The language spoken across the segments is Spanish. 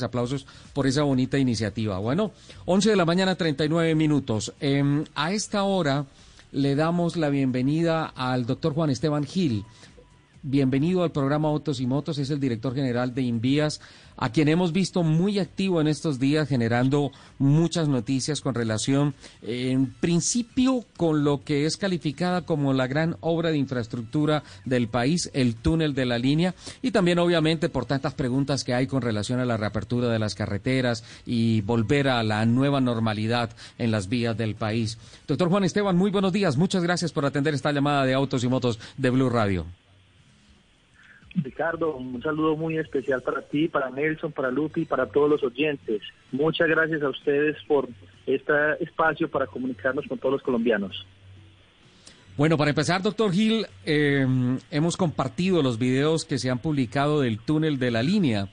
aplausos por esa bonita iniciativa. Bueno, 11 de la mañana, 39 minutos. Em, a esta hora le damos la bienvenida al doctor Juan Esteban Gil. Bienvenido al programa Autos y Motos, es el director general de Invías, a quien hemos visto muy activo en estos días, generando muchas noticias con relación, en principio, con lo que es calificada como la gran obra de infraestructura del país, el túnel de la línea, y también, obviamente, por tantas preguntas que hay con relación a la reapertura de las carreteras y volver a la nueva normalidad en las vías del país. Doctor Juan Esteban, muy buenos días. Muchas gracias por atender esta llamada de Autos y Motos de Blue Radio. Ricardo, un saludo muy especial para ti, para Nelson, para Lupi para todos los oyentes. Muchas gracias a ustedes por este espacio para comunicarnos con todos los colombianos. Bueno, para empezar, doctor Gil, eh, hemos compartido los videos que se han publicado del túnel de la línea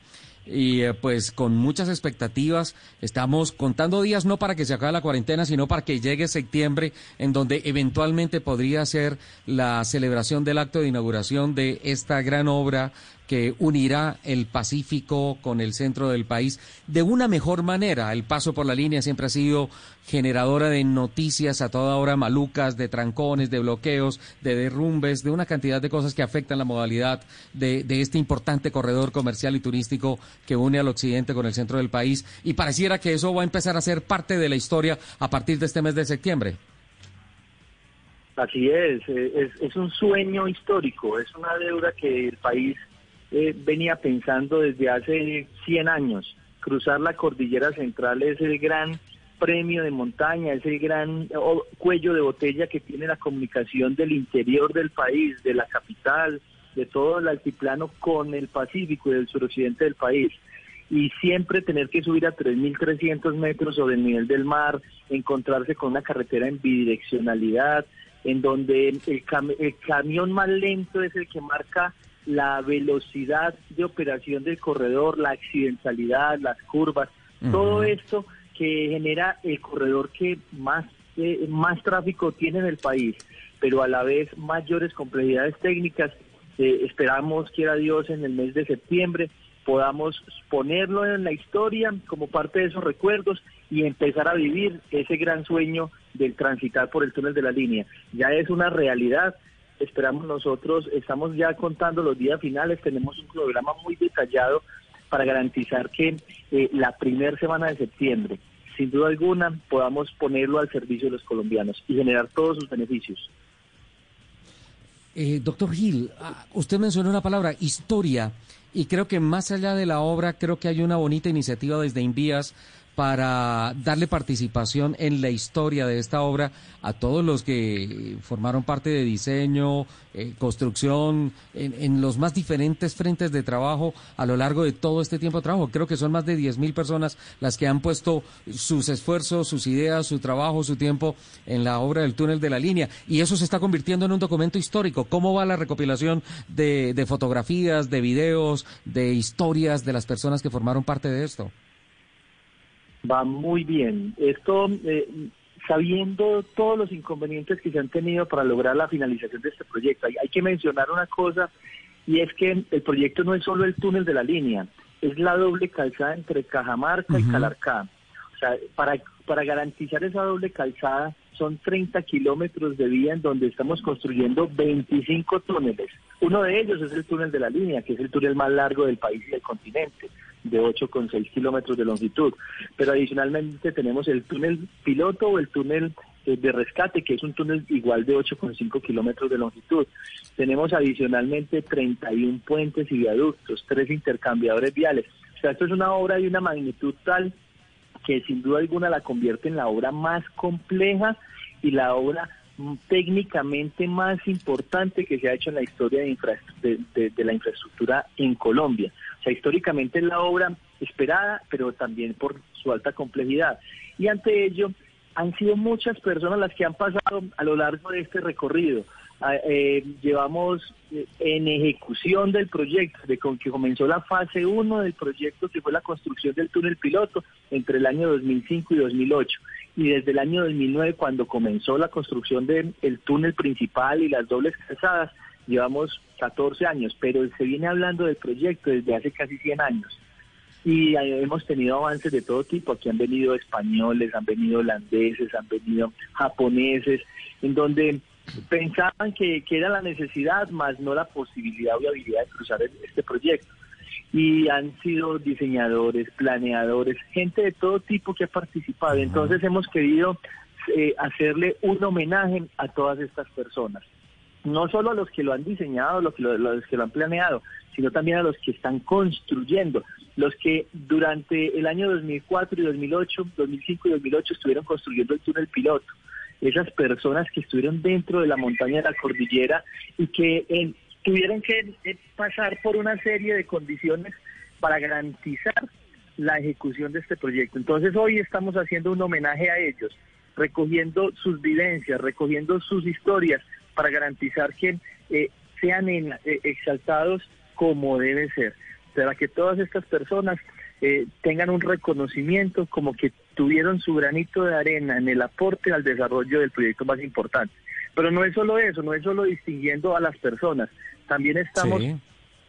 y eh, pues con muchas expectativas. Estamos contando días no para que se acabe la cuarentena, sino para que llegue septiembre en donde eventualmente podría ser la celebración del acto de inauguración de esta gran obra que unirá el Pacífico con el centro del país de una mejor manera. El paso por la línea siempre ha sido generadora de noticias a toda hora malucas, de trancones, de bloqueos, de derrumbes, de una cantidad de cosas que afectan la modalidad de, este importante corredor comercial y turístico que une al occidente con el centro del país. Y pareciera que eso va a empezar a ser parte de la historia a partir de este mes de septiembre. Así es, eh, es, es un sueño histórico, es una deuda que el país eh, venía pensando desde hace 100 años. Cruzar la cordillera central es el gran premio de montaña, es el gran cuello de botella que tiene la comunicación del interior del país, de la capital, de todo el altiplano con el Pacífico y el suroccidente del país. Y siempre tener que subir a 3.300 metros sobre el nivel del mar, encontrarse con una carretera en bidireccionalidad, en donde el, el camión más lento es el que marca la velocidad de operación del corredor, la accidentalidad, las curvas, todo esto que genera el corredor que más, eh, más tráfico tiene en el país, pero a la vez mayores complejidades técnicas. Eh, esperamos, quiera Dios, en el mes de septiembre podamos ponerlo en la historia como parte de esos recuerdos y empezar a vivir ese gran sueño del transitar por el túnel de la línea. Ya es una realidad, esperamos nosotros, estamos ya contando los días finales, tenemos un programa muy detallado para garantizar que eh, la primera semana de septiembre, sin duda alguna, podamos ponerlo al servicio de los colombianos y generar todos sus beneficios. Eh, doctor Gil, ah, usted mencionó una palabra, historia, y creo que más allá de la obra, creo que hay una bonita iniciativa desde Invías para darle participación en la historia de esta obra a todos los que formaron parte de diseño, eh, construcción, en, los más diferentes frentes de trabajo a lo largo de todo este tiempo de trabajo. Creo que son más de 10.000 personas las que han puesto sus esfuerzos, sus ideas, su trabajo, su tiempo en la obra del túnel de la línea. Y eso se está convirtiendo en un documento histórico. ¿Cómo va la recopilación de, de fotografías, de videos, de historias de las personas que formaron parte de esto? Va muy bien. Esto, eh, sabiendo todos los inconvenientes que se han tenido para lograr la finalización de este proyecto, hay, que mencionar una cosa y es que el proyecto no es solo el túnel de la línea, es la doble calzada entre Cajamarca y Calarcá. O sea, para, para garantizar esa doble calzada son 30 kilómetros de vía en donde estamos construyendo 25 túneles. Uno de ellos es el túnel de la línea, que es el túnel más largo del país y del continente de 8,6 kilómetros de longitud. Pero adicionalmente tenemos el túnel piloto o el túnel eh, de rescate, que es un túnel igual de 8,5 kilómetros de longitud. Tenemos adicionalmente 31 puentes y viaductos, tres intercambiadores viales. O sea, esto es una obra de una magnitud tal que sin duda alguna la convierte en la obra más compleja y la obra técnicamente más importante que se ha hecho en la historia de, de, la infraestructura en Colombia. O sea, históricamente es la obra esperada, pero también por su alta complejidad. Y ante ello, han sido muchas personas las que han pasado a lo largo de este recorrido. Ah, eh, llevamos eh, en ejecución del proyecto, de con que comenzó la fase 1 del proyecto, que fue la construcción del túnel piloto entre el año 2005 y 2008 y desde el año 2009, cuando comenzó la construcción del túnel principal y las dobles calzadas, llevamos 14 años, pero se viene hablando del proyecto desde hace casi 100 años. y hemos tenido avances de todo tipo. Aquí han venido españoles, han venido holandeses, han venido japoneses, en donde pensaban que, que era la necesidad, más no la posibilidad o habilidad de cruzar este proyecto. Y han sido diseñadores, planeadores, gente de todo tipo que ha participado. Entonces hemos querido eh, hacerle un homenaje a todas estas personas. No solo a los que lo han diseñado, los que lo, los que lo han planeado, sino también a los que están construyendo, los que durante el año 2004 y 2008, 2005 y 2008 estuvieron construyendo el túnel piloto esas personas que estuvieron dentro de la montaña de la cordillera y que eh, tuvieron que eh, pasar por una serie de condiciones para garantizar la ejecución de este proyecto. Entonces hoy estamos haciendo un homenaje a ellos, recogiendo sus vivencias, recogiendo sus historias para garantizar que eh, sean exaltados como debe ser, para que todas estas personas tengan un reconocimiento como que tuvieron su granito de arena en el aporte al desarrollo del proyecto más importante. Pero no es solo eso, no es solo distinguiendo a las personas, también estamos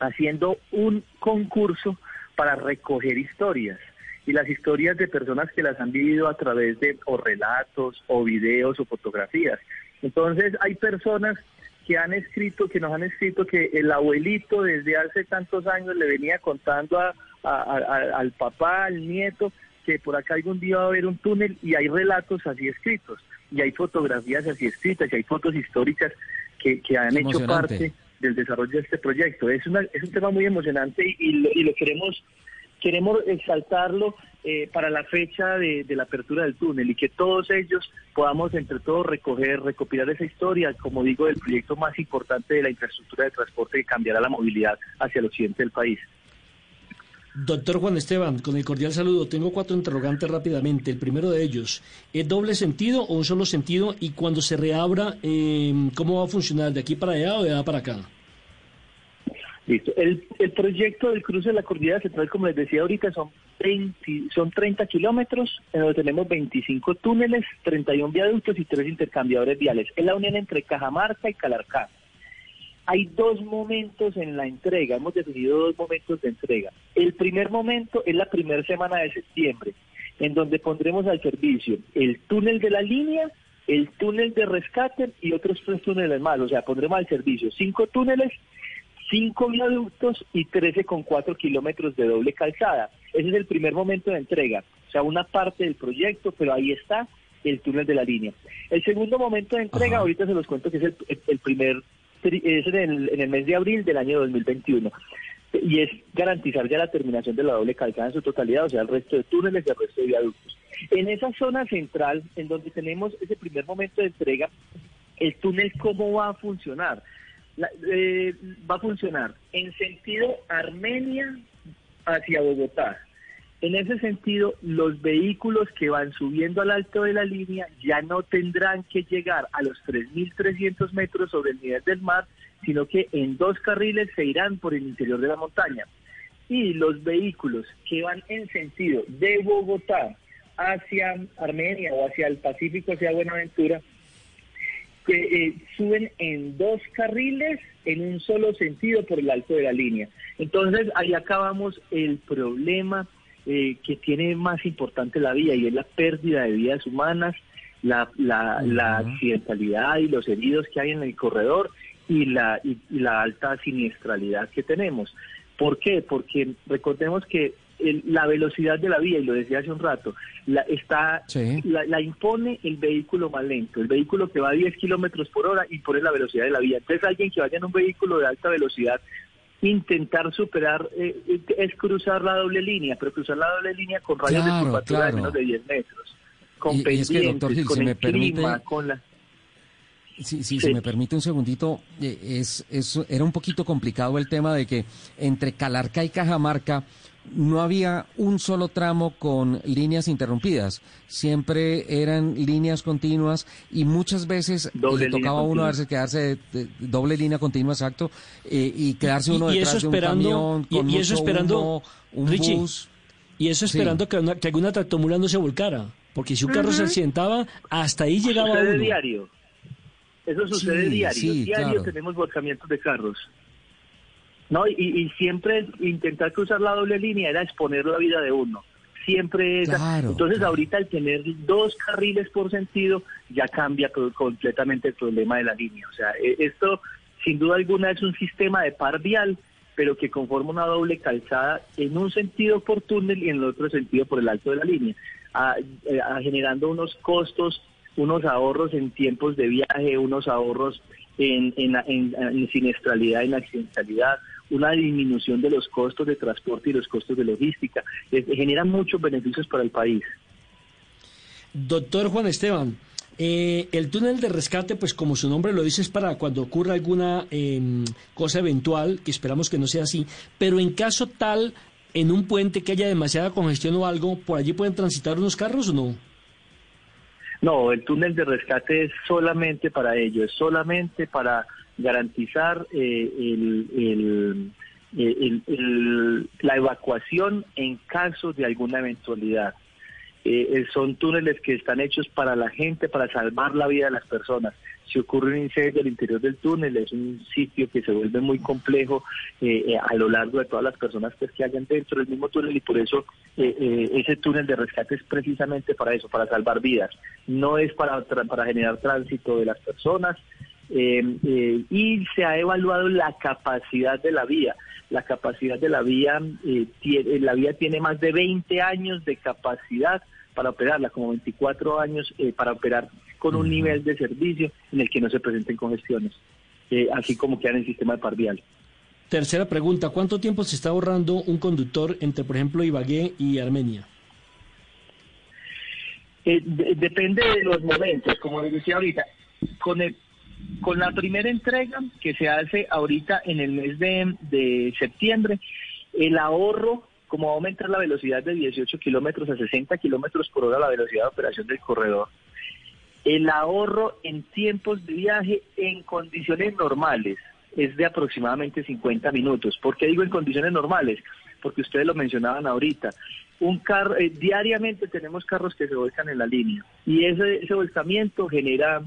haciendo un concurso para recoger historias y las historias de personas que las han vivido a través de o relatos o videos o fotografías. Entonces hay personas que han escrito, que nos han escrito que el abuelito desde hace tantos años le venía contando al papá, al nieto, que por acá algún día va a haber un túnel y hay relatos así escritos, y hay fotografías así escritas, y hay fotos históricas que, que han hecho parte del desarrollo de este proyecto. Es, una, es un tema muy emocionante y, lo, queremos queremos exaltarlo eh, para la fecha de, de, la apertura del túnel y que todos ellos podamos entre todos recoger, recopilar esa historia, como digo, del proyecto más importante de la infraestructura de transporte que cambiará la movilidad hacia el occidente del país. Doctor Juan Esteban, con el cordial saludo, tengo cuatro interrogantes rápidamente. El primero de ellos, ¿es doble sentido o un solo sentido? Y cuando se reabra, eh, ¿cómo va a funcionar? ¿De aquí para allá o de allá para acá? Listo. El, proyecto del cruce de la cordillera central, como les decía ahorita, son, 20, son 30 kilómetros, en donde tenemos 25 túneles, 31 viaductos y tres intercambiadores viales. Es la unión entre Cajamarca y Calarcá hay dos momentos en la entrega, hemos definido dos momentos de entrega. El primer momento es la primera semana de septiembre, en donde pondremos al servicio el túnel de la línea, el túnel de rescate y otros tres túneles más. O sea, pondremos al servicio cinco túneles, cinco viaductos y trece con cuatro kilómetros de doble calzada. Ese es el primer momento de entrega, o sea, una parte del proyecto, pero ahí está el túnel de la línea. El segundo momento de entrega, ahorita se los cuento que es el primer es en el, mes de abril del año 2021 y es garantizar ya la terminación de la doble calzada en su totalidad, o sea, el resto de túneles y el resto de viaductos. En esa zona central, en donde tenemos ese primer momento de entrega, el túnel, ¿cómo va a funcionar? Eh, va a funcionar en sentido Armenia hacia Bogotá. En ese sentido, los vehículos que van subiendo al alto de la línea ya no tendrán que llegar a los 3.300 metros sobre el nivel del mar, sino que en dos carriles se irán por el interior de la montaña. Y los vehículos que van en sentido de Bogotá hacia Armenia o hacia el Pacífico, hacia Buenaventura, eh, suben en dos carriles en un solo sentido por el alto de la línea. Entonces ahí acabamos el problema eh, que tiene más importante la vida y es la pérdida de vidas humanas, la, la, accidentalidad y los heridos que hay en el corredor y la, y, la alta siniestralidad que tenemos. ¿Por qué? Porque recordemos que la velocidad de la vía, y lo decía hace un rato, la, está, la, la, impone el vehículo más lento, el vehículo que va a 10 kilómetros por hora impone la velocidad de la vía. Entonces alguien que vaya en un vehículo de alta velocidad intentar superar eh, es cruzar la doble línea, pero cruzar la doble línea con rayos de curvatura de menos de 10 metros, con y, pendientes, con el clima, con la... Si, sí. se me permite un segundito, eh, es, es, era un poquito complicado el tema de que entre Calarca y Cajamarca no había un solo tramo con líneas interrumpidas, siempre eran líneas continuas y muchas veces le tocaba a uno a quedarse de, doble línea continua, exacto, eh, y quedarse uno detrás de un camión con y, eso esperando, un bus. Y eso esperando que, alguna tractomula no se volcara, porque si un carro se accidentaba, hasta ahí llegaba sucede uno. diario. Eso sucede diario. diario tenemos volcamientos de carros. No, y, y siempre intentar cruzar la doble línea era exponer la vida de uno. Siempre es. Entonces, ahorita al tener dos carriles por sentido, ya cambia completamente el problema de la línea. O sea, e, esto, sin duda alguna, es un sistema de par vial, pero que conforma una doble calzada en un sentido por túnel y en el otro sentido por el alto de la línea, eh, generando unos costos, unos ahorros en tiempos de viaje, unos ahorros en, en, en, siniestralidad, en accidentalidad, una disminución de los costos de transporte y los costos de logística. generan muchos beneficios para el país. Doctor Juan Esteban, eh, el túnel de rescate, pues como su nombre lo dice, es para cuando ocurra alguna em, cosa eventual, que esperamos que no sea así, pero en caso tal, en un puente que haya demasiada congestión o algo, ¿por allí pueden transitar unos carros o no? No, el túnel de rescate es solamente para ello, es solamente para garantizar eh, el, la evacuación en caso de alguna eventualidad. Eh, eh, son túneles que están hechos para la gente, para salvar la vida de las personas. Si ocurre un incendio al interior del túnel, es un sitio que se vuelve muy complejo a lo largo de todas las personas que hayan dentro del mismo túnel y por eso ese túnel de rescate es precisamente para eso, para salvar vidas. No es para, para generar tránsito de las personas, eh, eh, y se ha evaluado la capacidad de la vía. La capacidad de la vía, eh, tiene, la vía tiene más de 20 años de capacidad para operarla, como 24 años para operar con un nivel de servicio en el que no se presenten congestiones, así como queda en el sistema de parvial. Tercera pregunta, ¿cuánto tiempo se está ahorrando un conductor entre, por ejemplo, Ibagué y Armenia? depende de los momentos, como les decía ahorita. Con el, con la primera entrega que se hace ahorita en el mes de, septiembre, el ahorro, como va a aumentar la velocidad de 18 kilómetros a 60 kilómetros por hora la velocidad de operación del corredor, el ahorro en tiempos de viaje en condiciones normales es de aproximadamente 50 minutos. ¿Por qué digo en condiciones normales? Porque ustedes lo mencionaban ahorita. Un carro, eh, diariamente tenemos carros que se vuelcan en la línea y ese, ese volcamiento genera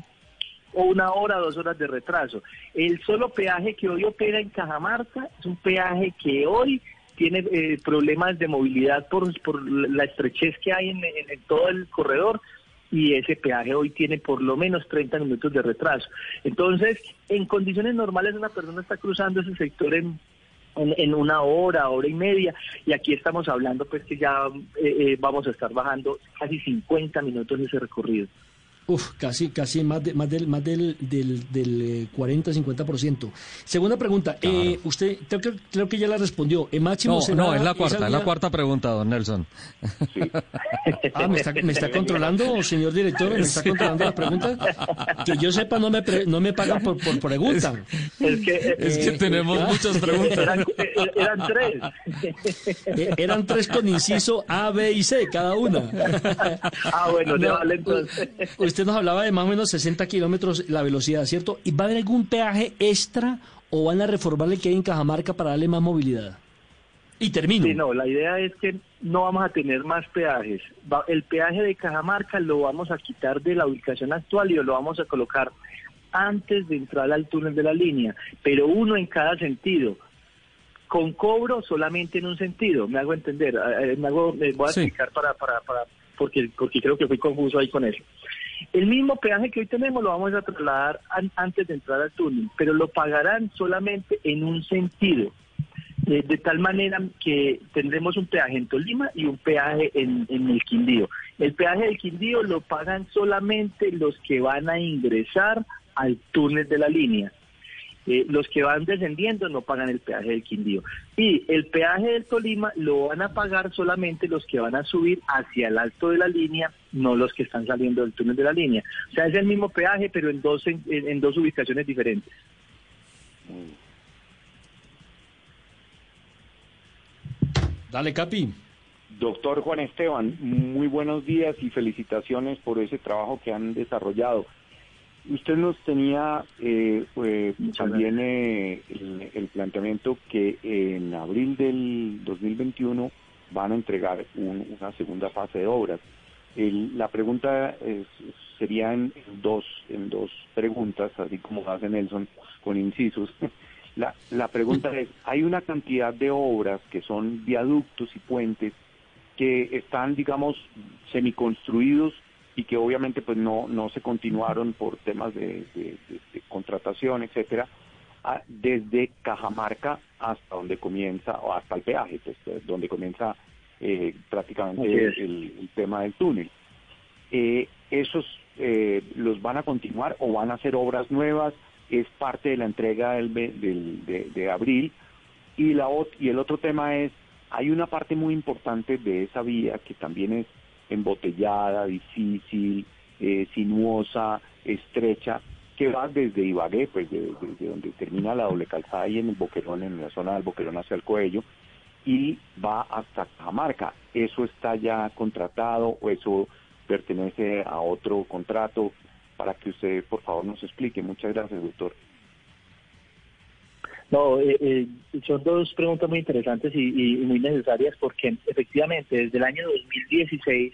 o una hora, dos horas de retraso. El solo peaje que hoy opera en Cajamarca es un peaje que hoy tiene eh, problemas de movilidad por, por la estrechez que hay en, todo el corredor y ese peaje hoy tiene por lo menos 30 minutos de retraso. Entonces, en condiciones normales una persona está cruzando ese sector en, en, una hora, hora y media, y aquí estamos hablando pues que ya eh, eh, vamos a estar bajando casi 50 minutos ese recorrido. Uf, casi, casi más, de, más del, más del, del, del 40-50%. Eh, Segunda pregunta, eh, usted creo, creo, que ya la respondió. ¿El máximo no, no, es la cuarta, es la cuarta pregunta, don Nelson. Ah, ¿me está, ¿me está controlando, señor director? ¿Me está controlando la pregunta? Que yo sepa, no me, no me pagan por, por pregunta. Es que, es que tenemos muchas preguntas. Eran, eran tres. Eh, eran tres con inciso A, B y C, cada una. Ah, bueno, no, vale entonces usted nos hablaba de más o menos 60 kilómetros la velocidad, ¿cierto? ¿Y va a haber algún peaje extra o van a reformar el que hay en Cajamarca para darle más movilidad? Y termino. Sí, no, la idea es que no vamos a tener más peajes. el peaje de Cajamarca lo vamos a quitar de la ubicación actual y lo vamos a colocar antes de entrar al túnel de la línea, pero uno en cada sentido. Con cobro solamente en un sentido, me hago entender, eh, me, hago, me voy a explicar para, para, para, porque, porque creo que fui confuso ahí con eso. El mismo peaje que hoy tenemos lo vamos a trasladar antes de entrar al túnel, pero lo pagarán solamente en un sentido. de tal manera que tendremos un peaje en Tolima y un peaje en, en, el Quindío. El peaje del Quindío lo pagan solamente los que van a ingresar al túnel de la línea. Eh, los que van descendiendo no pagan el peaje del Quindío. Y el peaje del Tolima lo van a pagar solamente los que van a subir hacia el alto de la línea, no los que están saliendo del túnel de la línea. O sea, es el mismo peaje, pero en dos, en, dos ubicaciones diferentes. Dale, Capi. Doctor Juan Esteban, muy buenos días y felicitaciones por ese trabajo que han desarrollado. Usted nos tenía eh, también eh, el, planteamiento que en abril del 2021 van a entregar una segunda fase de obras. la pregunta sería en, dos en dos preguntas, así como hace Nelson con incisos. La, la pregunta es, hay una cantidad de obras que son viaductos y puentes que están, digamos, semiconstruidos y que obviamente pues no, no se continuaron por temas de, contratación, etcétera, desde Cajamarca hasta donde comienza, o hasta el peaje, pues, donde comienza eh, prácticamente el, tema del túnel. Eh, ¿Esos eh, los van a continuar o van a hacer obras nuevas? Es parte de la entrega del, del de, abril. Y, la, y el otro tema es, hay una parte muy importante de esa vía que también es embotellada, difícil, eh, sinuosa, estrecha, que va desde Ibagué, pues desde donde termina la doble calzada y en el Boquerón, en la zona del Boquerón hacia el cuello, y va hasta Cajamarca. ¿Eso está ya contratado o eso pertenece a otro contrato? Para que usted, por favor, nos explique. Muchas gracias, doctor. No, eh, eh, son dos preguntas muy interesantes y, muy necesarias porque efectivamente desde el año 2016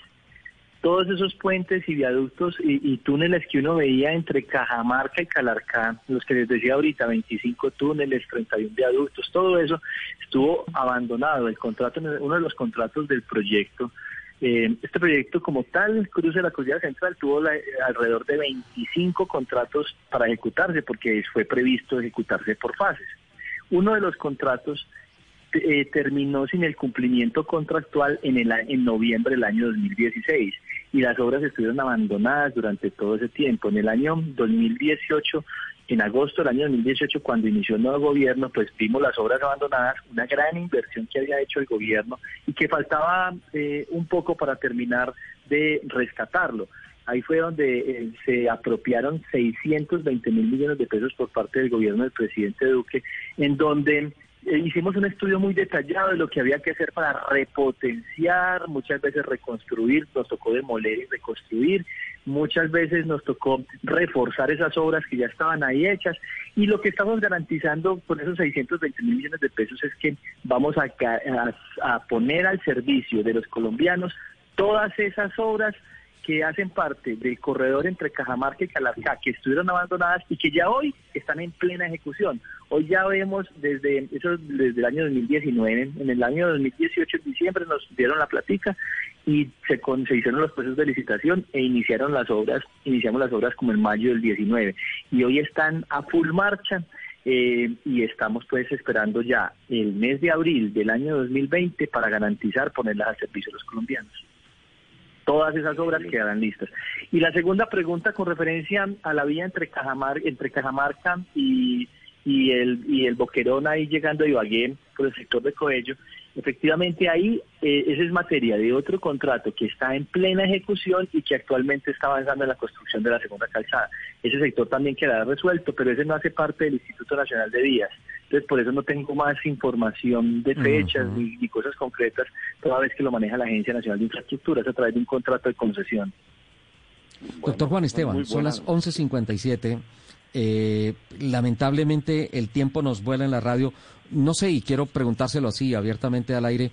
todos esos puentes y viaductos y, túneles que uno veía entre Cajamarca y Calarcá, los que les decía ahorita, 25 túneles, 31 viaductos, todo eso estuvo abandonado. El contrato, uno de los contratos del proyecto, eh, este proyecto como tal, Cruce la Cordillera Central, tuvo alrededor de 25 contratos para ejecutarse porque fue previsto ejecutarse por fases. Uno de los contratos eh, terminó sin el cumplimiento contractual en, el, en noviembre del año 2016 y las obras estuvieron abandonadas durante todo ese tiempo. En el año 2018, en agosto del año 2018, cuando inició el nuevo gobierno, pues vimos las obras abandonadas, una gran inversión que había hecho el gobierno y que faltaba eh, un poco para terminar de rescatarlo. Ahí fue donde eh, se apropiaron 620 mil millones de pesos por parte del gobierno del presidente Duque, en donde eh, hicimos un estudio muy detallado de lo que había que hacer para repotenciar, muchas veces reconstruir, nos tocó demoler y reconstruir, muchas veces nos tocó reforzar esas obras que ya estaban ahí hechas y lo que estamos garantizando con esos 620 mil millones de pesos es que vamos a, a poner al servicio de los colombianos todas esas obras que hacen parte del corredor entre Cajamarca y Calarcá, que estuvieron abandonadas y que ya hoy están en plena ejecución. Hoy ya vemos desde eso desde el año 2019, en el año 2018, en diciembre, nos dieron la platica y se, se hicieron los procesos de licitación e iniciaron las obras, iniciamos las obras como en mayo del 19 y hoy están a full marcha. Eh, y estamos pues esperando ya el mes de abril del año 2020 para garantizar ponerlas al servicio de los colombianos todas esas obras quedarán listas. Y la segunda pregunta con referencia a la vía entre, Cajamar, entre Cajamarca y, y, el, y el Boquerón ahí llegando a Ibagué por el sector de Coello, Efectivamente, ahí eh, esa es materia de otro contrato que está en plena ejecución y que actualmente está avanzando en la construcción de la segunda calzada. Ese sector también quedará resuelto, pero ese no hace parte del Instituto Nacional de Vías. Entonces, por eso no tengo más información de fechas ni, cosas concretas, toda vez que lo maneja la Agencia Nacional de Infraestructuras a través de un contrato de concesión. Doctor Juan Esteban, son las 11.57. Eh, lamentablemente el tiempo nos vuela en la radio. No sé, y quiero preguntárselo así, abiertamente al aire.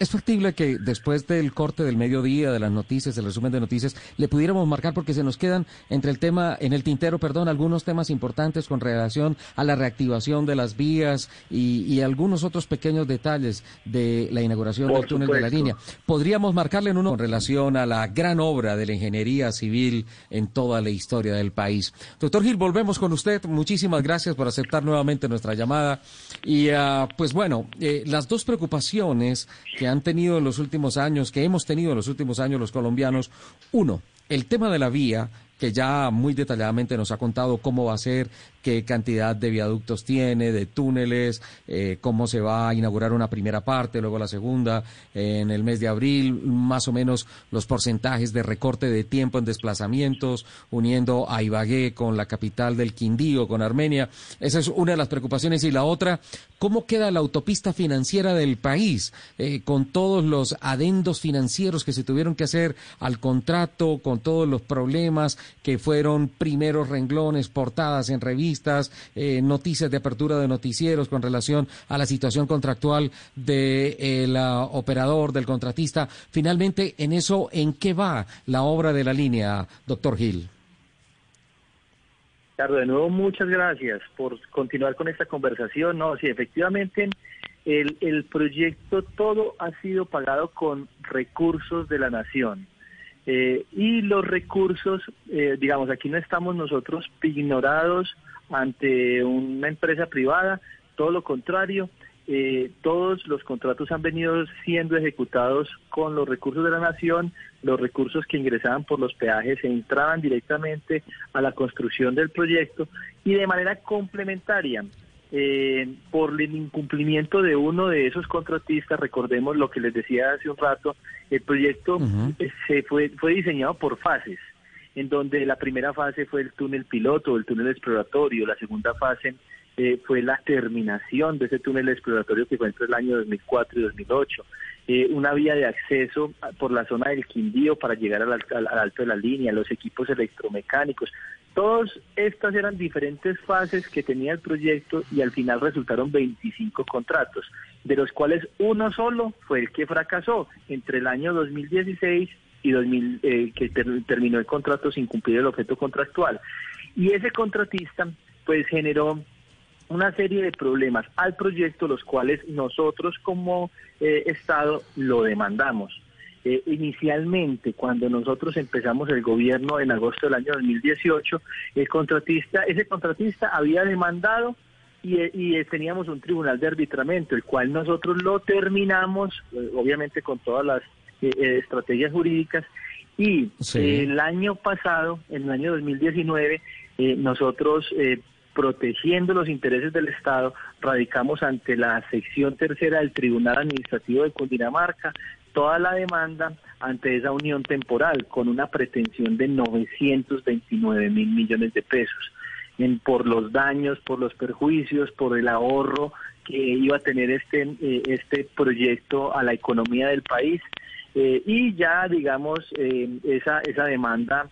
¿Es factible que después del corte del mediodía, de las noticias, del resumen de noticias, le pudiéramos marcar porque se nos quedan entre el tema, en el tintero, perdón, algunos temas importantes con relación a la reactivación de las vías y, algunos otros pequeños detalles de la inauguración del túnel de la línea? ¿Podríamos marcarle en uno con relación a la gran obra de la ingeniería civil en toda la historia del país? Doctor Gil, volvemos con usted. Muchísimas gracias por aceptar nuevamente nuestra llamada. Y ah, pues bueno, eh, las dos preocupaciones que que han tenido en los últimos años, que hemos tenido en los últimos años los colombianos. Uno, el tema de la vía, que ya muy detalladamente nos ha contado cómo va a ser, qué cantidad de viaductos tiene, de túneles, eh, cómo se va a inaugurar una primera parte, luego la segunda en el mes de abril, más o menos los porcentajes de recorte de tiempo en desplazamientos, uniendo a Ibagué con la capital del Quindío, con Armenia. Esa es una de las preocupaciones. Y la otra, ¿cómo queda la autopista financiera del país eh, con todos los adendos financieros que se tuvieron que hacer al contrato, con todos los problemas que fueron primeros renglones, portadas en revistas? Eh, noticias de apertura de noticieros con relación a la situación contractual del ah, operador, del contratista. Finalmente, en eso, ¿en qué va la obra de la línea, doctor Gil? Claro, de nuevo muchas gracias por continuar con esta conversación. No, sí, efectivamente el, el proyecto todo ha sido pagado con recursos de la nación. Eh, y los recursos, eh, digamos, aquí no estamos nosotros ignorados ante una empresa privada, todo lo contrario, eh, todos los contratos han venido siendo ejecutados con los recursos de la nación, los recursos que ingresaban por los peajes se entraban directamente a la construcción del proyecto y de manera complementaria. Eh, por el incumplimiento de uno de esos contratistas, recordemos lo que les decía hace un rato, el proyecto se fue, fue diseñado por fases, en donde la primera fase fue el túnel piloto, el túnel exploratorio, la segunda fase eh, fue la terminación de ese túnel exploratorio que fue entre el año 2004 y 2008. Eh, una vía de acceso por la zona del Quindío para llegar al, alto de la línea, los equipos electromecánicos. Todas estas eran diferentes fases que tenía el proyecto y al final resultaron 25 contratos, de los cuales uno solo fue el que fracasó entre el año 2016 y 2000, eh, que terminó el contrato sin cumplir el objeto contractual. Y ese contratista pues generó una serie de problemas al proyecto, los cuales nosotros como eh, Estado lo demandamos. Eh, inicialmente, cuando nosotros empezamos el gobierno en agosto del año 2018, el contratista, ese contratista había demandado y, y teníamos un tribunal de arbitramiento, el cual nosotros lo terminamos, eh, obviamente con todas las estrategias jurídicas, y el año pasado, en el año 2019, nosotros protegiendo los intereses del Estado, radicamos ante la sección tercera del Tribunal Administrativo de Cundinamarca toda la demanda ante esa unión temporal con una pretensión de 929 mil millones de pesos en, por los daños, por los perjuicios, por el ahorro que iba a tener este, eh, este proyecto a la economía del país. Eh, y ya, digamos, eh, esa, esa demanda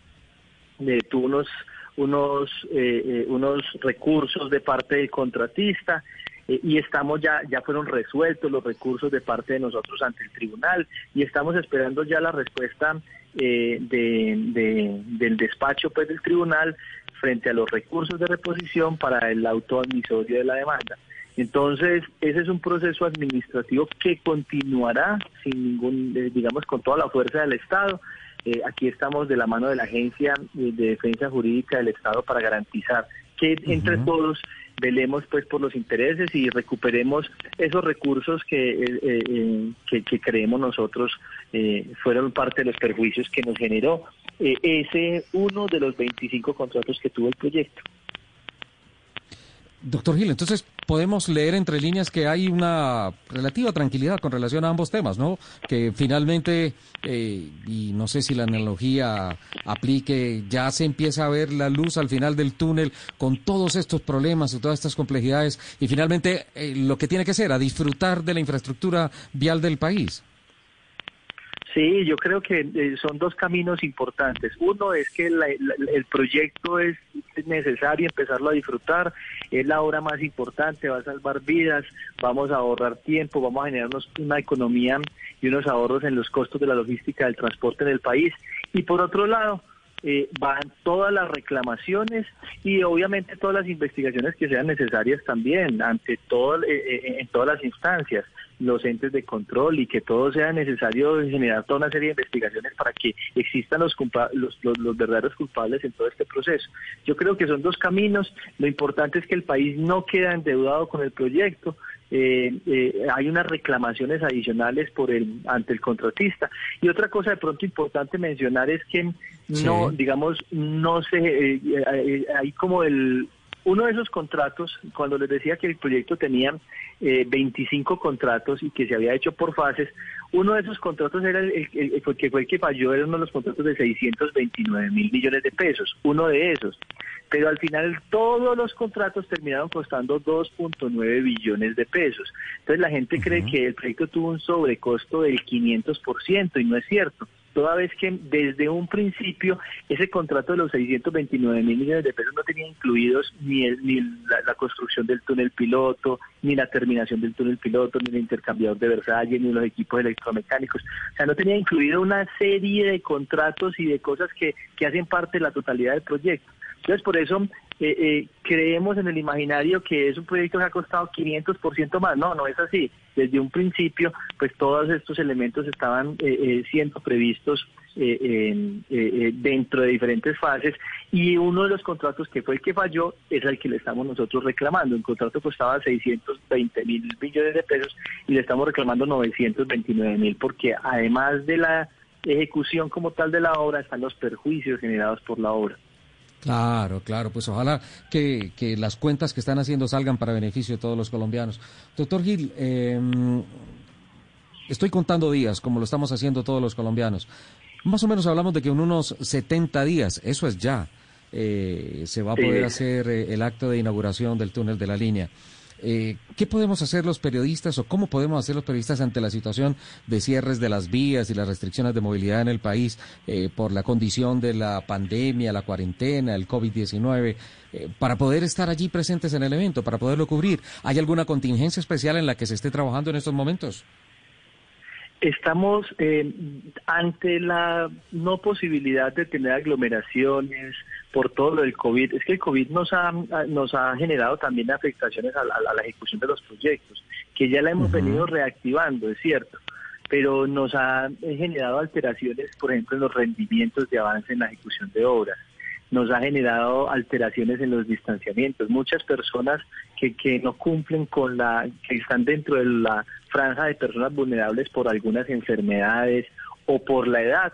tuvo unos unos, eh, eh, unos recursos de parte del contratista eh, y estamos ya, ya fueron resueltos los recursos de parte de nosotros ante el tribunal y estamos esperando ya la respuesta de, del despacho pues del tribunal frente a los recursos de reposición para el auto admisorio de la demanda. Entonces, ese es un proceso administrativo que continuará sin ningún, digamos, con toda la fuerza del Estado eh, aquí estamos de la mano de la Agencia de Defensa Jurídica del Estado para garantizar que entre todos velemos pues por los intereses y recuperemos esos recursos que, eh, eh, que, creemos nosotros fueron parte de los perjuicios que nos generó ese uno de los 25 contratos que tuvo el proyecto. Doctor Gil, entonces podemos leer entre líneas que hay una relativa tranquilidad con relación a ambos temas, ¿no? Que finalmente, eh, y no sé si la analogía aplique, ya se empieza a ver la luz al final del túnel con todos estos problemas y todas estas complejidades, y finalmente eh, lo que tiene que ser, a disfrutar de la infraestructura vial del país. Sí, yo creo que eh, son dos caminos importantes. Uno es que el proyecto es necesario empezarlo a disfrutar, es la obra más importante, va a salvar vidas, vamos a ahorrar tiempo, vamos a generarnos una economía y unos ahorros en los costos de la logística del transporte en el país. Y por otro lado, eh, van todas las reclamaciones y obviamente todas las investigaciones que sean necesarias también ante todo eh, eh, en todas las instancias los entes de control y que todo sea necesario generar toda una serie de investigaciones para que existan los, los, los, verdaderos culpables en todo este proceso. Yo creo que son dos caminos. Lo importante es que el país no queda endeudado con el proyecto. Eh, eh, hay unas reclamaciones adicionales por el ante el contratista y otra cosa de pronto importante mencionar es que no digamos no se eh, hay como el uno de esos contratos, cuando les decía que el proyecto tenía eh, 25 contratos y que se había hecho por fases, uno de esos contratos era el, que fue el que falló, era uno de los contratos de 629 mil millones de pesos, uno de esos. Pero al final todos los contratos terminaron costando 2.9 billones de pesos. Entonces la gente cree que el proyecto tuvo un sobrecosto del 500% y no es cierto toda vez que desde un principio ese contrato de los 629 mil millones de pesos no tenía incluidos ni, ni la, construcción del túnel piloto, ni la terminación del túnel piloto, ni el intercambiador de Versalles, ni los equipos electromecánicos. O sea, no tenía incluido una serie de contratos y de cosas que, que hacen parte de la totalidad del proyecto. Entonces, por eso eh, eh, creemos en el imaginario que es un proyecto que ha costado 500% más. No, no es así. Desde un principio, pues todos estos elementos estaban eh, siendo previstos dentro de diferentes fases y uno de los contratos que fue el que falló es el que le estamos nosotros reclamando. El contrato costaba 620 mil millones de pesos y le estamos reclamando 929 mil porque además de la ejecución como tal de la obra están los perjuicios generados por la obra. Claro, claro, pues ojalá que, que, las cuentas que están haciendo salgan para beneficio de todos los colombianos. Doctor Gil, em, estoy contando días, como lo estamos haciendo todos los colombianos. Más o menos hablamos de que en unos 70 días, eso es ya, eh, se va a poder hacer eh, el acto de inauguración del túnel de la línea. Eh, ¿Qué podemos hacer los periodistas o cómo podemos hacer los periodistas ante la situación de cierres de las vías y las restricciones de movilidad en el país eh, por la condición de la pandemia, la cuarentena, el COVID-19, eh, para poder estar allí presentes en el evento, para poderlo cubrir? ¿Hay alguna contingencia especial en la que se esté trabajando en estos momentos? Estamos eh, ante la no posibilidad de tener aglomeraciones por todo lo del COVID. Es que el COVID nos ha, nos ha generado también afectaciones a la, ejecución de los proyectos, que ya la hemos venido reactivando, es cierto, pero nos ha generado alteraciones, por ejemplo, en los rendimientos de avance en la ejecución de obras nos ha generado alteraciones en los distanciamientos. Muchas personas que, que no cumplen con la, que están dentro de la franja de personas vulnerables por algunas enfermedades o por la edad,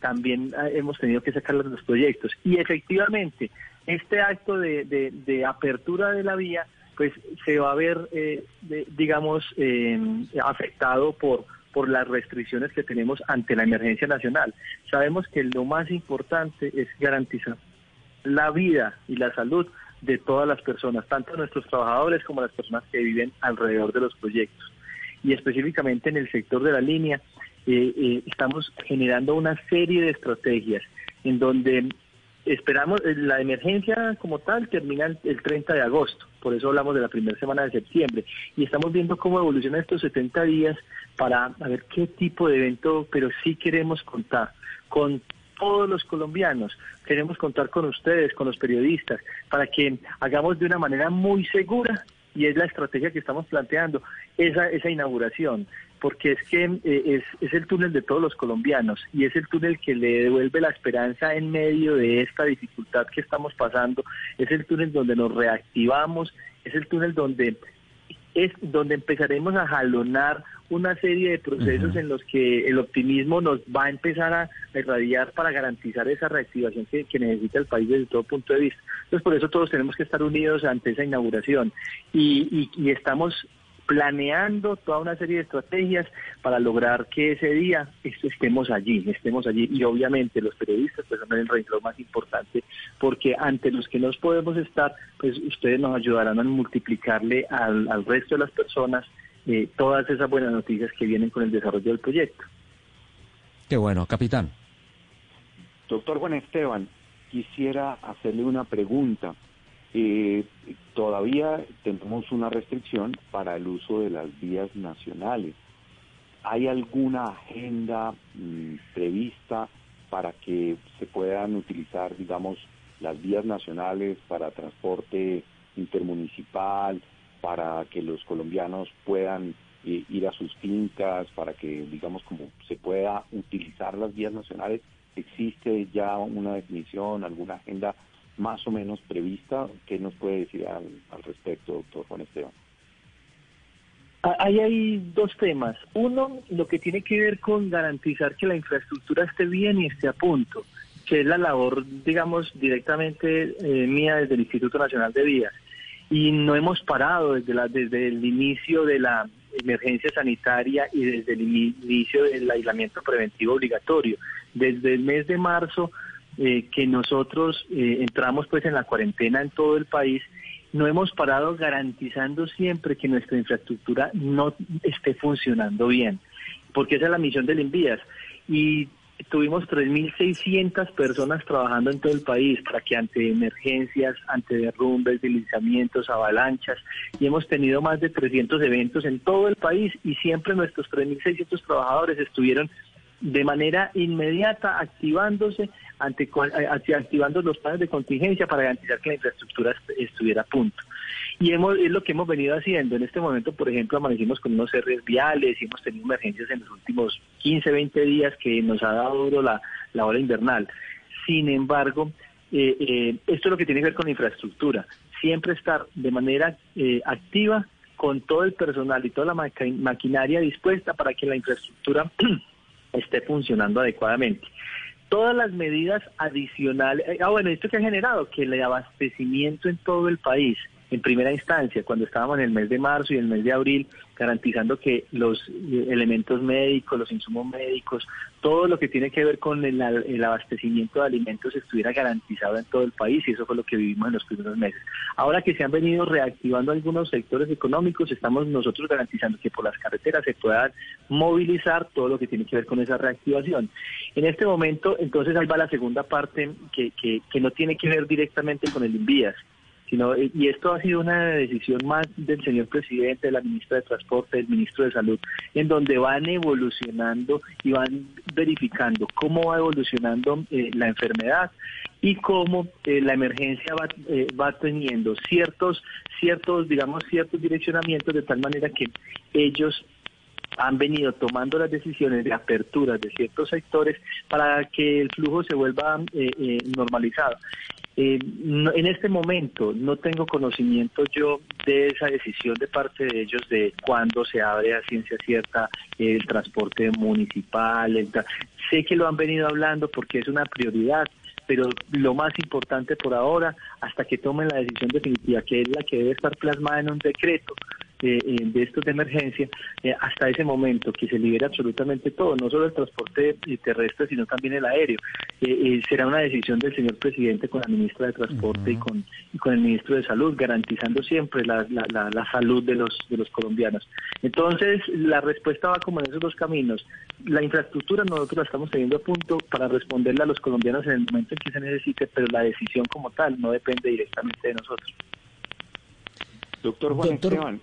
también ah, hemos tenido que sacarlos de los proyectos. Y efectivamente, este acto de, de, apertura de la vía, pues se va a ver, eh, digamos, em, afectado por por las restricciones que tenemos ante la emergencia nacional. Sabemos que lo más importante es garantizar la vida y la salud de todas las personas, tanto nuestros trabajadores como las personas que viven alrededor de los proyectos. Y específicamente en el sector de la línea, eh, eh, estamos generando una serie de estrategias en donde esperamos, eh, la emergencia como tal termina el, 30 de agosto, por eso hablamos de la primera semana de septiembre, y estamos viendo cómo evolucionan estos 70 días para ver qué tipo de evento, pero sí queremos contar con todos los colombianos. Queremos contar con ustedes, con los periodistas, para que hagamos de una manera muy segura, y es la estrategia que estamos planteando, esa, esa inauguración, porque es que eh, es, es el túnel de todos los colombianos y es el túnel que le devuelve la esperanza en medio de esta dificultad que estamos pasando, es el túnel donde nos reactivamos, es el túnel donde es donde empezaremos a jalonar una serie de procesos en los que el optimismo nos va a empezar a irradiar para garantizar esa reactivación que, necesita el país desde todo punto de vista. Entonces, por eso todos tenemos que estar unidos ante esa inauguración. Y, y estamos planeando toda una serie de estrategias para lograr que ese día estemos allí, estemos allí. Y obviamente los periodistas pues son el renglón más importante porque ante los que nos podemos estar, pues ustedes nos ayudarán a multiplicarle al, resto de las personas eh, todas esas buenas noticias que vienen con el desarrollo del proyecto. Qué bueno, capitán. Doctor Juan Esteban, quisiera hacerle una pregunta. Eh, todavía tenemos una restricción para el uso de las vías nacionales. ¿Hay alguna agenda mm, prevista para que se puedan utilizar, digamos, las vías nacionales para transporte intermunicipal, para que los colombianos puedan eh, ir a sus fincas, para que, digamos, como se pueda utilizar las vías nacionales? ¿Existe ya una definición, alguna agenda más o menos prevista. ¿Qué nos puede decir al, respecto, doctor Juan Esteban? Ah, ahí hay dos temas. Uno, lo que tiene que ver con garantizar que la infraestructura esté bien y esté a punto, que es la labor, digamos, directamente eh, mía desde el Instituto Nacional de Vías. Y no hemos parado desde, la, desde el inicio de la emergencia sanitaria y desde el inicio del aislamiento preventivo obligatorio. Desde el mes de marzo eh, que nosotros eh, entramos pues en la cuarentena en todo el país, no hemos parado garantizando siempre que nuestra infraestructura no esté funcionando bien, porque esa es la misión del Envías. Y tuvimos 3.600 personas trabajando en todo el país para que ante emergencias, ante derrumbes, deslizamientos, avalanchas, y hemos tenido más de 300 eventos en todo el país y siempre nuestros 3.600 trabajadores estuvieron de manera inmediata activándose ante eh, activando los planes de contingencia para garantizar que la infraestructura estuviera a punto. Y hemos, es lo que hemos venido haciendo. En este momento, por ejemplo, amanecimos con unos R viales y hemos tenido emergencias en los últimos 15, 20 días que nos ha dado duro la, la hora invernal. Sin embargo, eh, eh, esto es lo que tiene que ver con la infraestructura. Siempre estar de manera activa con todo el personal y toda la maquinaria dispuesta para que la infraestructura esté funcionando adecuadamente. Todas las medidas adicionales, eh, ah bueno, esto que ha generado que el abastecimiento en todo el país, en primera instancia, cuando estábamos en el mes de marzo y el mes de abril, garantizando que los eh, elementos médicos, los insumos médicos, todo lo que tiene que ver con el, abastecimiento de alimentos estuviera garantizado en todo el país y eso fue lo que vivimos en los primeros meses. Ahora que se han venido reactivando algunos sectores económicos, estamos nosotros garantizando que por las carreteras se pueda movilizar todo lo que tiene que ver con esa reactivación. En este momento, entonces ahí va la segunda parte que, que, que no tiene que ver directamente con el envías sino eh, y esto ha sido una decisión más del señor presidente, de la ministra de Transporte, del ministro de Salud, en donde van evolucionando y van verificando cómo va evolucionando eh, la enfermedad y cómo eh, la emergencia va, va teniendo ciertos, ciertos, digamos, ciertos direccionamientos de tal manera que ellos han venido tomando las decisiones de apertura de ciertos sectores para que el flujo se vuelva normalizado. Eh, en este momento no tengo conocimiento yo de esa decisión de parte de ellos de cuándo se abre a ciencia cierta el transporte municipal. sé que lo han venido hablando porque es una prioridad, pero lo más importante por ahora, hasta que tomen la decisión definitiva, que es la que debe estar plasmada en un decreto, eh, eh, de estos de emergencia eh, hasta ese momento que se libere absolutamente todo, no solo el transporte terrestre, sino también el aéreo. será una decisión del señor presidente con la ministra de Transporte y, con, con el ministro de Salud, garantizando siempre la, la, salud de los, de los colombianos. Entonces, la respuesta va como en esos dos caminos. La infraestructura nosotros la estamos teniendo a punto para responderle a los colombianos en el momento en que se necesite, pero la decisión como tal no depende directamente de nosotros. Doctor Juan Esteban,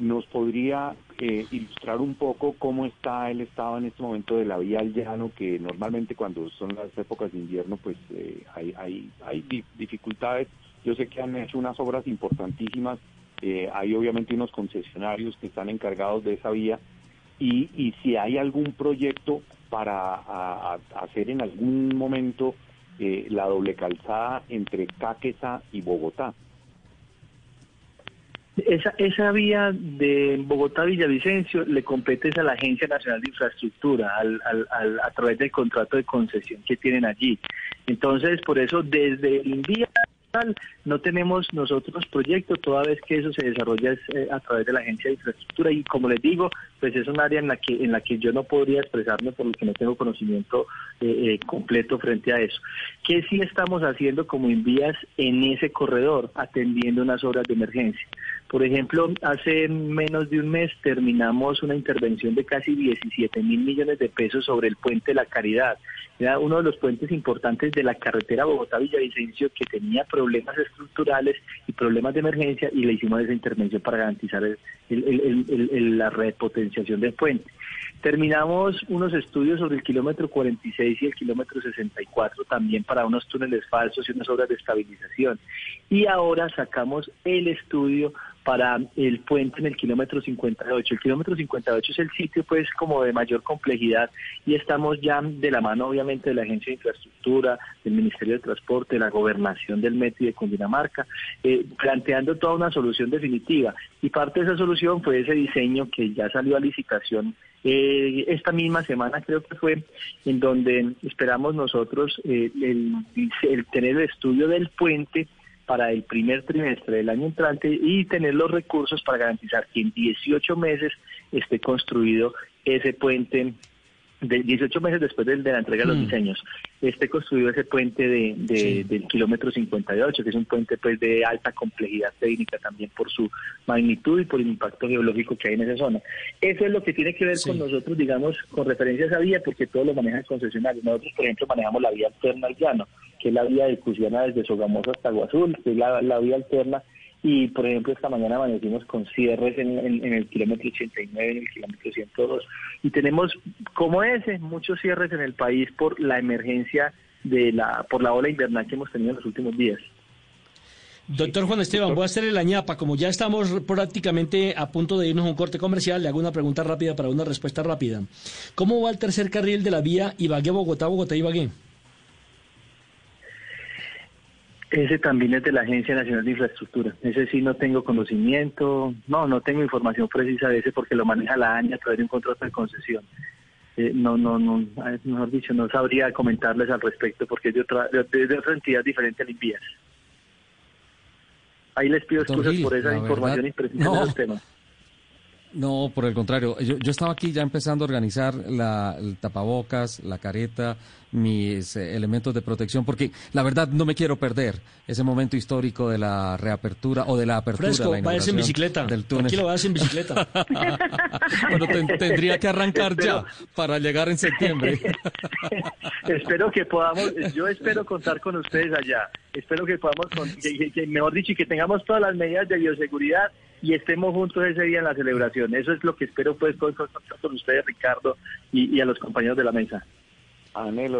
¿Nos podría eh, ilustrar un poco cómo está el estado en este momento de la vía al llano, que normalmente cuando son las épocas de invierno pues eh, hay, hay, hay dificultades? Yo sé que han hecho unas obras importantísimas, eh, hay obviamente unos concesionarios que están encargados de esa vía, y, y si hay algún proyecto para hacer en algún momento la doble calzada entre Caquesa y Bogotá. Esa, esa vía de Bogotá-Villavicencio le compete a la Agencia Nacional de Infraestructura al, al, a través del contrato de concesión que tienen allí. Entonces, por eso, desde el día no tenemos nosotros proyectos, toda vez que eso se desarrolla eh, a través de la Agencia de Infraestructura y como les digo, pues es un área en la que en la que yo no podría expresarme por lo que no tengo conocimiento eh, eh, completo frente a eso. ¿Qué sí estamos haciendo como envías en ese corredor, atendiendo unas obras de emergencia? Por ejemplo, hace menos de un mes terminamos una intervención de casi 17 mil millones de pesos sobre el puente La Caridad. Era uno de los puentes importantes de la carretera Bogotá-Villavicencio que tenía problemas estructurales y problemas de emergencia y le hicimos esa intervención para garantizar la repotenciación del puente. Terminamos unos estudios sobre el kilómetro 46 y el kilómetro 64 también para unos túneles falsos y unas obras de estabilización. Y ahora sacamos el estudio para el puente en el kilómetro 58. El kilómetro 58 es el sitio pues como de mayor complejidad y estamos ya de la mano obviamente de la Agencia de Infraestructura, del Ministerio de Transporte, de la Gobernación del Metro y de Cundinamarca, eh, planteando toda una solución definitiva. Y parte de esa solución fue ese diseño que ya salió a licitación eh, esta misma semana creo que fue en donde esperamos nosotros eh, el, el tener el estudio del puente para el primer trimestre del año entrante y tener los recursos para garantizar que en 18 meses esté construido ese puente de 18 meses después de, la entrega de los mm. diseños, esté construido ese puente de, del kilómetro 58, que es un puente pues de alta complejidad técnica también por su magnitud y por el impacto geológico que hay en esa zona. Eso es lo que tiene que ver con nosotros, digamos, con referencia a esa vía, porque todo lo maneja el concesionario. Nosotros, por ejemplo, manejamos la vía alterna al llano, que es la vía de Cusiana desde Sogamoso hasta Aguazul, que es la, vía alterna y por ejemplo esta mañana amanecimos con cierres en, el kilómetro 89, en el kilómetro 102 y tenemos como ese muchos cierres en el país por la emergencia de la por la ola invernal que hemos tenido en los últimos días. Doctor Juan Esteban, voy a hacerle la ñapa. Como ya estamos prácticamente a punto de irnos a un corte comercial, le hago una pregunta rápida para una respuesta rápida. ¿Cómo va el tercer carril de la vía Ibagué-Bogotá, Bogotá-Ibagué? Ese también es de la Agencia Nacional de Infraestructura. Ese sí no tengo conocimiento, no, no tengo información precisa de ese porque lo maneja la AñA a través de un contrato de concesión. Eh, no, no, no, mejor dicho, no sabría comentarles al respecto porque es de otra, de, otra entidad diferente al INVIAS. Ahí les pido excusas por esa información imprecisa no. de los temas. No, por el contrario. Yo, yo estaba aquí ya empezando a organizar la, el tapabocas, la careta, mis eh, elementos de protección, porque la verdad no me quiero perder ese momento histórico de la reapertura o de la apertura. Fresco, la vayas en bicicleta. Del túnel. Aquí lo vayas en bicicleta. bueno, tendría que arrancar ya para llegar en septiembre. espero que podamos, yo espero contar con ustedes allá. Espero que podamos, que, mejor dicho, que tengamos todas las medidas de bioseguridad y estemos juntos ese día en la celebración. Eso es lo que espero pues con, con ustedes, Ricardo, y a los compañeros de la mesa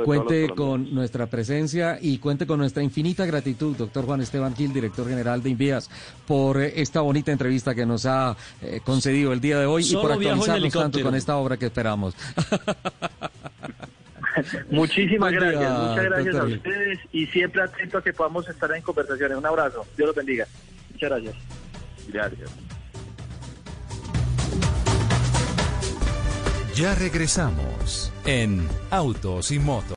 cuente con nuestra presencia y cuente con nuestra infinita gratitud, doctor Juan Esteban Gil, director general de Invías, por eh, esta bonita entrevista que nos ha eh, concedido el día de hoy y por actualizarnos tanto con esta obra que esperamos. Muchísimas gracias, muchas gracias a ustedes y siempre atento a que podamos estar en conversaciones. Un abrazo, Dios los bendiga. Muchas gracias. Ya regresamos en Autos y Motos.